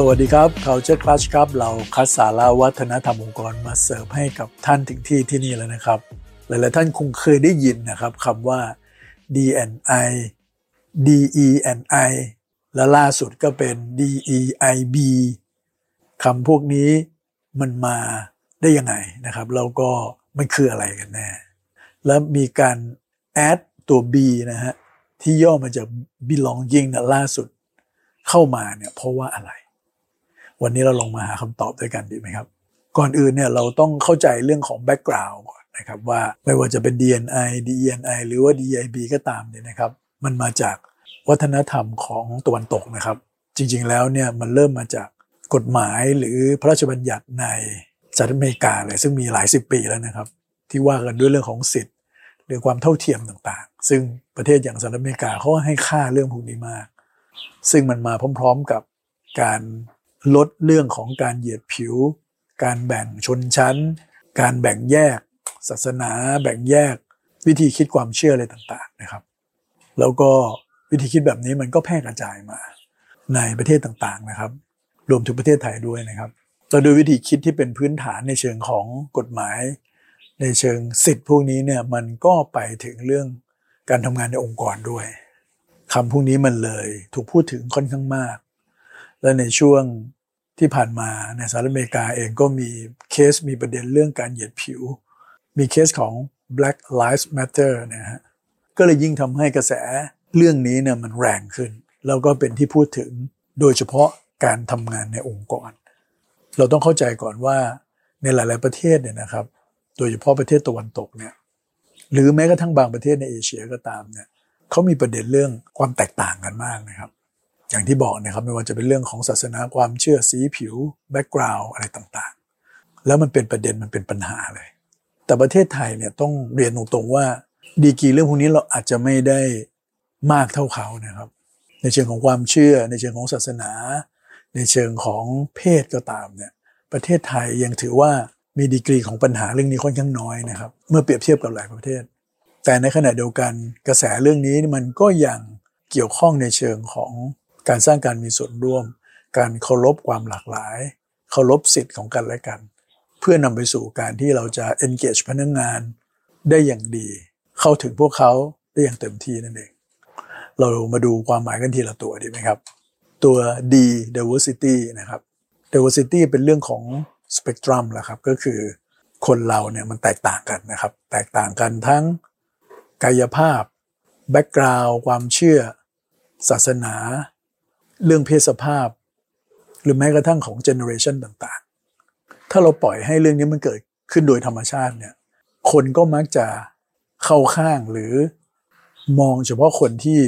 สวัสดีครับ Culture Clash ครับ เราคัดสาระวัฒนธรรมองค์กรมาเสิร์ฟให้กับท่านถึงที่ที่นี่แล้วนะครับ หลายๆท่านคงเคยได้ยินนะครับคำว่า DNI DENI และล่าสุดก็เป็น DEIB คำพวกนี้มันมาได้ยังไงนะครับ แล้วก็มันคืออะไรกันแน่ แล้วมีการ add ตัว B นะฮะที่ย่อมาจาก belonging นะล่าสุดเข้ามาเนี่ยเพราะว่าอะไร วันนี้เราลองมาหาคำตอบด้วยกันดีไหมครับ ก่อนอื่นเนี่ยเราต้องเข้าใจเรื่องของ background ก่อนนะครับว่าไม่ว่าจะเป็น DNI DENI หรือว่า DIB ก็ตามเนี่ยนะครับ มันมาจากวัฒนธรรมของตะวันตกนะครับ จริงๆแล้วเนี่ยมันเริ่มมาจากกฎหมายหรือพระราชบัญญัติในสหรัฐอเมริกาเลยซึ่งมีหลายสิบปีแล้วนะครับ ที่ว่ากันด้วยเรื่องของสิทธิ์หรือความเท่าเทียมต่างๆ ซึ่งประเทศอย่างสหรัฐอเมริกาเขาให้ค่าเรื่องพวกนี้มาก ซึ่งมันมาพร้อม ๆกับการ ลดเรื่องของการเหยียดผิว การแบ่งชนชั้น การแบ่งแยก ศาสนา แบ่งแยก วิธีคิดความเชื่ออะไรต่างๆนะครับ แล้วก็วิธีคิดแบบนี้มันก็แพร่กระจายมาในประเทศต่างๆนะครับ รวมถึงประเทศไทยด้วยนะครับเราดูวิธีคิดที่เป็นพื้นฐานในเชิงของกฎหมาย ในเชิงสิทธิพวกนี้เนี่ยมันก็ไปถึงเรื่องการทำงานในองค์กรด้วยคำพวกนี้มันเลยถูกพูดถึงค่อนข้างมาก และในช่วงที่ผ่านมาในสหรัฐอเมริกาเองก็มีเคสมีประเด็นเรื่องการเหยียดผิว มีเคสของ Black Lives Matter นะฮะก็เลยยิ่งทำให้กระแสเรื่องนี้เนี่ยมันแรงขึ้น แล้วก็เป็นที่พูดถึงโดยเฉพาะการทำงานในองค์กร เราต้องเข้าใจก่อนว่าในหลาย ๆประเทศเนี่ยนะครับ โดยเฉพาะประเทศตะวันตกเนี่ยหรือแม้กระทั่งบางประเทศในเอเชียก็ตามเนี่ยเขามีประเด็นเรื่องความแตกต่างกันมากนะครับ อย่างที่บอกนะครับไม่ว่าจะเป็นเรื่องของศาสนาความเชื่อสีผิว background อะไรต่างๆ แล้วมันเป็นประเด็นมันเป็นปัญหาเลย แต่ประเทศไทยเนี่ยต้องเรียนตรงๆว่าดีกีเรื่องพวกนี้เราอาจจะไม่ได้มากเท่าเขานะครับ ในเชิงของความเชื่อ ในเชิงของศาสนา ในเชิงของเพศก็ตามเนี่ยประเทศไทยยังถือว่ามีดีกรีของปัญหาเรื่องนี้ค่อนข้างน้อยนะครับ เมื่อเปรียบเทียบกับหลายประเทศ แต่ในขณะเดียวกันกระแสเรื่องนี้มันก็ยังเกี่ยวข้องในเชิงของ การสร้างการมีส่วนร่วม การเคารพความหลากหลาย เคารพสิทธิ์ของกันและกัน เพื่อนำไปสู่การที่เราจะ engage พนักงงานได้อย่างดี เข้าถึงพวกเขาได้อย่างเต็มที่นั่นเอง เรามาดูความหมายกันทีละตัวดีไหมครับ ตัว D diversity นะครับ diversity เป็นเรื่องของ spectrum แหละครับ ก็คือคนเราเนี่ยมันแตกต่างกันนะครับ แตกต่างกันทั้งกายภาพ แบ็กกราวด์ความเชื่อ ศาสนา เรื่องเพศสภาพ หรือแม้กระทั่งของเจเนอเรชันต่างๆ ถ้าเราปล่อยให้เรื่องนี้มันเกิดขึ้นโดยธรรมชาติเนี่ย คนก็มักจะเข้าข้างหรือมองเฉพาะคนที่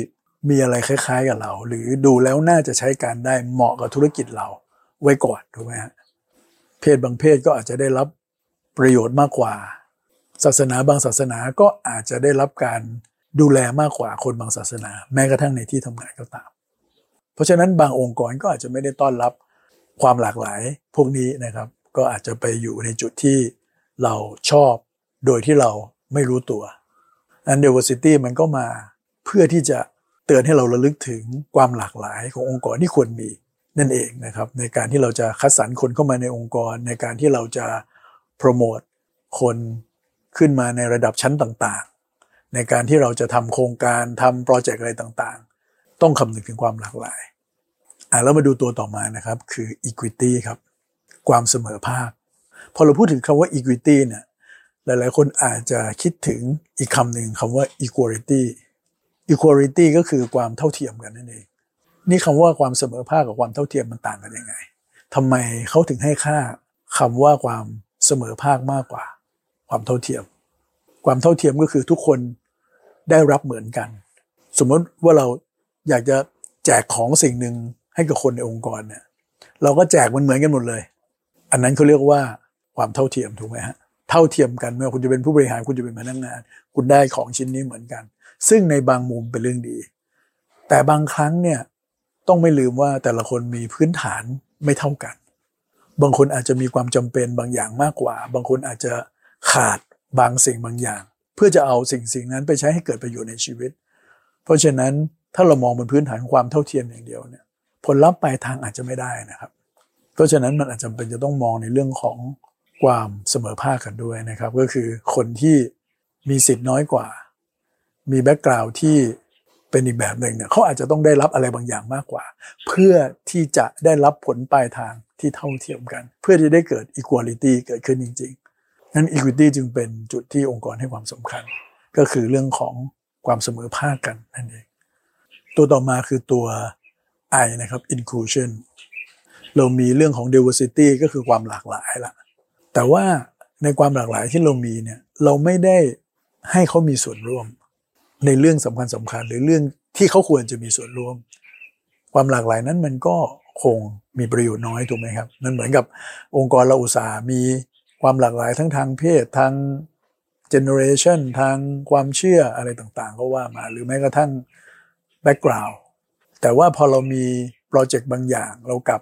มีอะไรคล้ายๆกับเรา หรือดูแล้วน่าจะใช้การได้เหมาะกับธุรกิจเราไว้ก่อนถูกไหมฮะเพศบางเพศก็อาจจะได้รับประโยชน์มากกว่า ศาสนาบางศาสนาก็อาจจะได้รับการดูแลมากกว่าคนบางศาสนา แม้กระทั่งในที่ทำงานก็ตาม ราะฉะนั้นบางองค์กรก็อาจจะไม่ได้ต้อนรับความหลากหลายพวกนี้นะครับ ก็อาจจะไปอยู่ในจุดที่เราชอบโดยที่เราไม่รู้ตัวอัน diversity มันก็มาเพื่อที่จะเตือนให้เราระลึกถึงความหลากหลายขององค์กรที่ควรมีนั่นเองนะครับ ในการที่เราจะคัดสรรคนเข้ามาในองค์กร ในการที่เราจะโปรโมทคนขึ้นมาในระดับชั้นต่างๆ ในการที่เราจะทำโครงการทำโปรเจกต์อะไรต่างๆ ต้องคำนึงถึงความหลากหลายอะแล้วมาดูตัวต่อมานะครับ คือ equity ครับ ความเสมอภาค พอเราพูดถึงคำว่า equity เนี่ยหลายๆ คนอาจจะคิดถึงอีกคำหนึ่งคำว่า equality equality ก็คือความเท่าเทียมกันนั่นเอง นี่คำว่าความเสมอภาคกับความเท่าเทียมมันต่างกันยังไงทำไมเขาถึงให้ค่าคำว่าความเสมอภาคมากกว่า ความเท่าเทียม ความเท่าเทียมก็คือทุกคนได้รับเหมือนกัน สมมติว่าเรา อยากจะแจกของสิ่งหนึ่งให้กับคนในองค์กรเนี่ยเราก็แจกมันเหมือนกันหมดเลย อันนั้นเขาเรียกว่าความเท่าเทียมถูกไหมฮะเท่าเทียมกันไม่ว่าคุณจะเป็นผู้บริหารคุณจะเป็นพนักงาน คุณได้ของชิ้นนี้เหมือนกัน ซึ่งในบางมุมเป็นเรื่องดี แต่บางครั้งเนี่ยต้องไม่ลืมว่าแต่ละคนมีพื้นฐานไม่เท่ากัน บางคนอาจจะมีความจำเป็นบางอย่างมากกว่า บางคนอาจจะขาดบางสิ่งบางอย่าง เพื่อจะเอาสิ่งสิ่งนั้นไปใช้ให้เกิดประโยชน์ในชีวิต เพราะฉะนั้น ถ้าเรามองบนพื้นฐานความเท่าเทียมอย่างเดียวเนี่ย ผลลัพธ์ปลายทางอาจจะไม่ได้นะครับ เพราะฉะนั้นมันอาจจะเป็นจะต้องมองในเรื่องของความเสมอภาคกันด้วยนะครับ ก็คือคนที่มีสิทธิ์น้อยกว่า มี background ที่เป็นอีกแบบหนึ่งเนี่ยเขาอาจจะต้องได้รับอะไรบางอย่างมากกว่า เพื่อที่จะได้รับผลปลายทางที่เท่าเทียมกัน เพื่อที่ได้เกิด equality เกิดขึ้นจริง ๆ นั้น equity จึงเป็นจุดที่องค์กรให้ความสำคัญ ก็คือเรื่องของความเสมอภาคกันนั่นเอง ตัวต่อมาคือตัว I นะครับ inclusion เรามีเรื่องของ diversity ก็คือความหลากหลายละแต่ว่าในความหลากหลายที่เรามีเนี่ยเราไม่ได้ให้เขามีส่วนร่วม ในเรื่องสำคัญสำคัญหรือเรื่องที่เขาควรจะมีส่วนร่วม ความหลากหลายนั้นมันก็คงมีประโยชน์น้อยถูกไหมครับมันเหมือนกับองค์กรเราอุตส่าห์มีความหลากหลายทั้งทางเพศทางเจเนอเรชันทางความเชื่ออะไรต่างๆ ก็ว่ามา หรือแม้กระทั่ง background แต่ว่าพอเรามีโปรเจกต์บางอย่างเรากลับ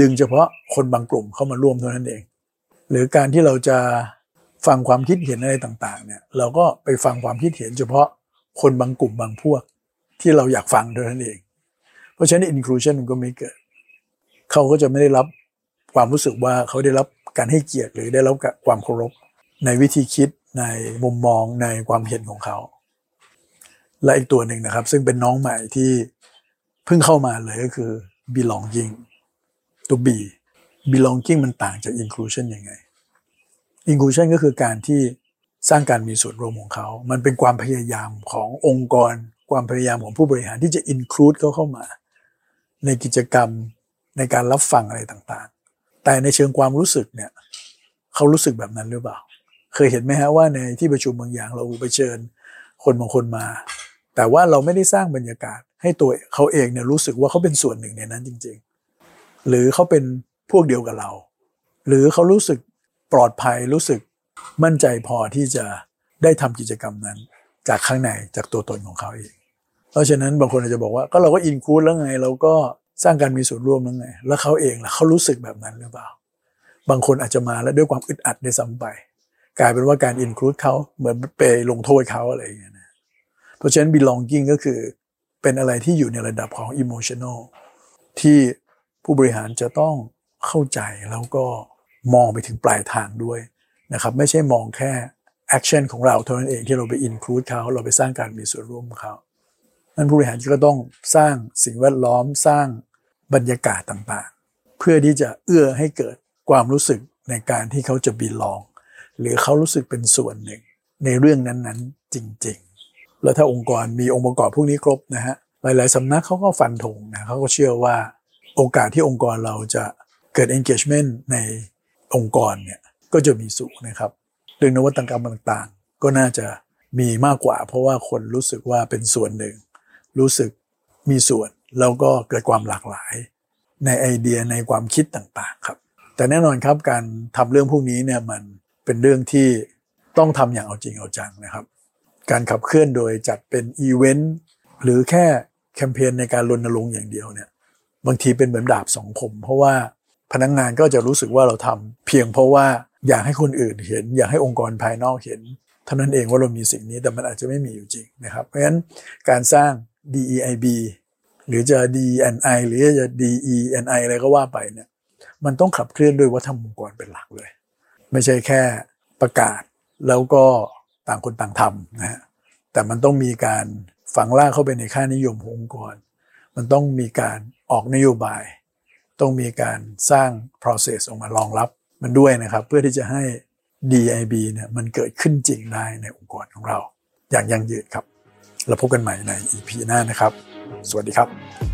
ดึงเฉพาะคนบางกลุ่มเข้ามาร่วมเท่านั้นเอง หรือการที่เราจะฟังความคิดเห็นอะไรต่างๆเนี่ยเราก็ไปฟังความคิดเห็นเฉพาะคนบางกลุ่มบางพวก ที่เราอยากฟังเท่านั้นเอง เพราะฉะนั้น inclusion มันก็ไม่เกิด เขาก็จะไม่ได้รับความรู้สึกว่าเขาได้รับการให้เกียรติหรือได้รับความเคารพในวิธีคิดในมุมมองในความเห็นของเขา และอีกตัวหนึ่งนะครับ ซึ่งเป็นน้องใหม่ที่เพิ่งเข้ามาเลยก็คือ belonging ตัว B belonging มันต่างจาก inclusion ยังไง inclusion ก็คือการที่สร้างการมีส่วนร่วมของเขา มันเป็นความพยายามขององค์กร ความพยายามของผู้บริหารที่จะ include เขาเข้ามา ในกิจกรรมในการรับฟังอะไรต่างๆ แต่ในเชิงความรู้สึกเนี่ยเขารู้สึกแบบนั้นหรือเปล่า เคยเห็นไหมฮะว่าในที่ประชุมบางอย่างเราไปเชิญ คนบางคนมา แต่ว่าเราไม่ได้สร้างบรรยากาศ ให้ตัวเขาเองเนี่ยรู้สึกว่าเขาเป็นส่วนหนึ่งในนั้นจริง ๆ หรือเขาเป็นพวกเดียวกับเรา หรือเขารู้สึกปลอดภัยรู้สึกมั่นใจพอที่จะได้ทำกิจกรรมนั้น จากข้างในจากตัวตนของเขาเอง เพราะฉะนั้นบางคนอาจจะบอกว่าก็เราก็อินคูดแล้วไง เราก็สร้างการมีส่วนร่วมแล้วไง แล้วเขาเองล่ะเขารู้สึกแบบนั้นหรือเปล่า บางคนอาจจะมาแล้วด้วยความอึดอัดในซ้ำไป กลายเป็นว่าการอินคลูดเขาเหมือนไปลงโทษเขาอะไรอย่างเงี้ย ราะฉะนั้น belonging ก็คือเป็นอะไรที่อยู่ในระดับของ emotional ที่ผู้บริหารจะต้องเข้าใจแล้วก็มองไปถึงปลายทางด้วยนะครับไม่ใช่มองแค่ action ของเราเท่านั้นเองที่เราไป include เขาเราไปสร้างการมีส่วนร่วมเขานั้นผู้บริหารก็ต้องสร้างสิ่งแวดล้อมสร้างบรรยากาศต่างๆ เพื่อที่จะเอื้อให้เกิดความรู้สึกในการที่เขาจะ belong หรือเขารู้สึกเป็นส่วนหนึ่งในเรื่องนั้นๆ จริง ๆ แล้วถ้าองค์กรมีองค์ประกอบพวกนี้ครบนะฮะหลาย ๆสำนักเขาก็ฟันธงนะเขาก็เชื่อว่าโอกาสที่องค์กรเราจะเกิด engagement ในองค์กรเนี่ยก็จะมีสูงนะครับเรื่องนวัตกรรมต่างๆ ก็น่าจะมีมากกว่า เพราะว่าคนรู้สึกว่าเป็นส่วนหนึ่ง รู้สึกมีส่วนแล้วก็เกิดความหลากหลาย ในไอเดียในความคิดต่างๆครับ แต่แน่นอนครับการทำเรื่องพวกนี้เนี่ยมันเป็นเรื่องที่ต้องทำอย่างเอาจริงเอาจังนะครับ การขับเคลื่อนโดยจัดเป็นอีเวนต์หรือแค่แคมเปญในการรณรงค์อย่างเดียวเนี่ยบางทีเป็นเหมือนดาบสองคมเพราะว่าพนักงงานก็จะรู้สึกว่าเราทำเพียงเพราะว่าอยากให้คนอื่นเห็น อยากให้องค์กรภายนอกเห็นเท่านั้นเองว่าเรามีสิ่งนี้แต่มันอาจจะไม่มีอยู่จริงนะครับเพราะฉะนั้นการสร้าง DEIB หรือจะ DNI หรือจะ DENI อะไรก็ว่าไปเนี่ยมันต้องขับเคลื่อนด้วยวัฒนธรรมองค์กรเป็นหลักเลย ไม่ใช่แค่ประกาศแล้วก็ ต่างคนต่างทำนะฮะแต่มันต้องมีการฝังล่าเข้าไปในค่านิยมขององค์กร มันต้องมีการออกนโยบาย ต้องมีการสร้าง process ออกมารองรับมันด้วยนะครับ เพื่อที่จะให้ DIB เนี่ยมันเกิดขึ้นจริงได้ในองค์กรของเรา อย่างยั่งยืนครับ แล้วพบกันใหม่ใน EP หน้านะครับ สวัสดีครับ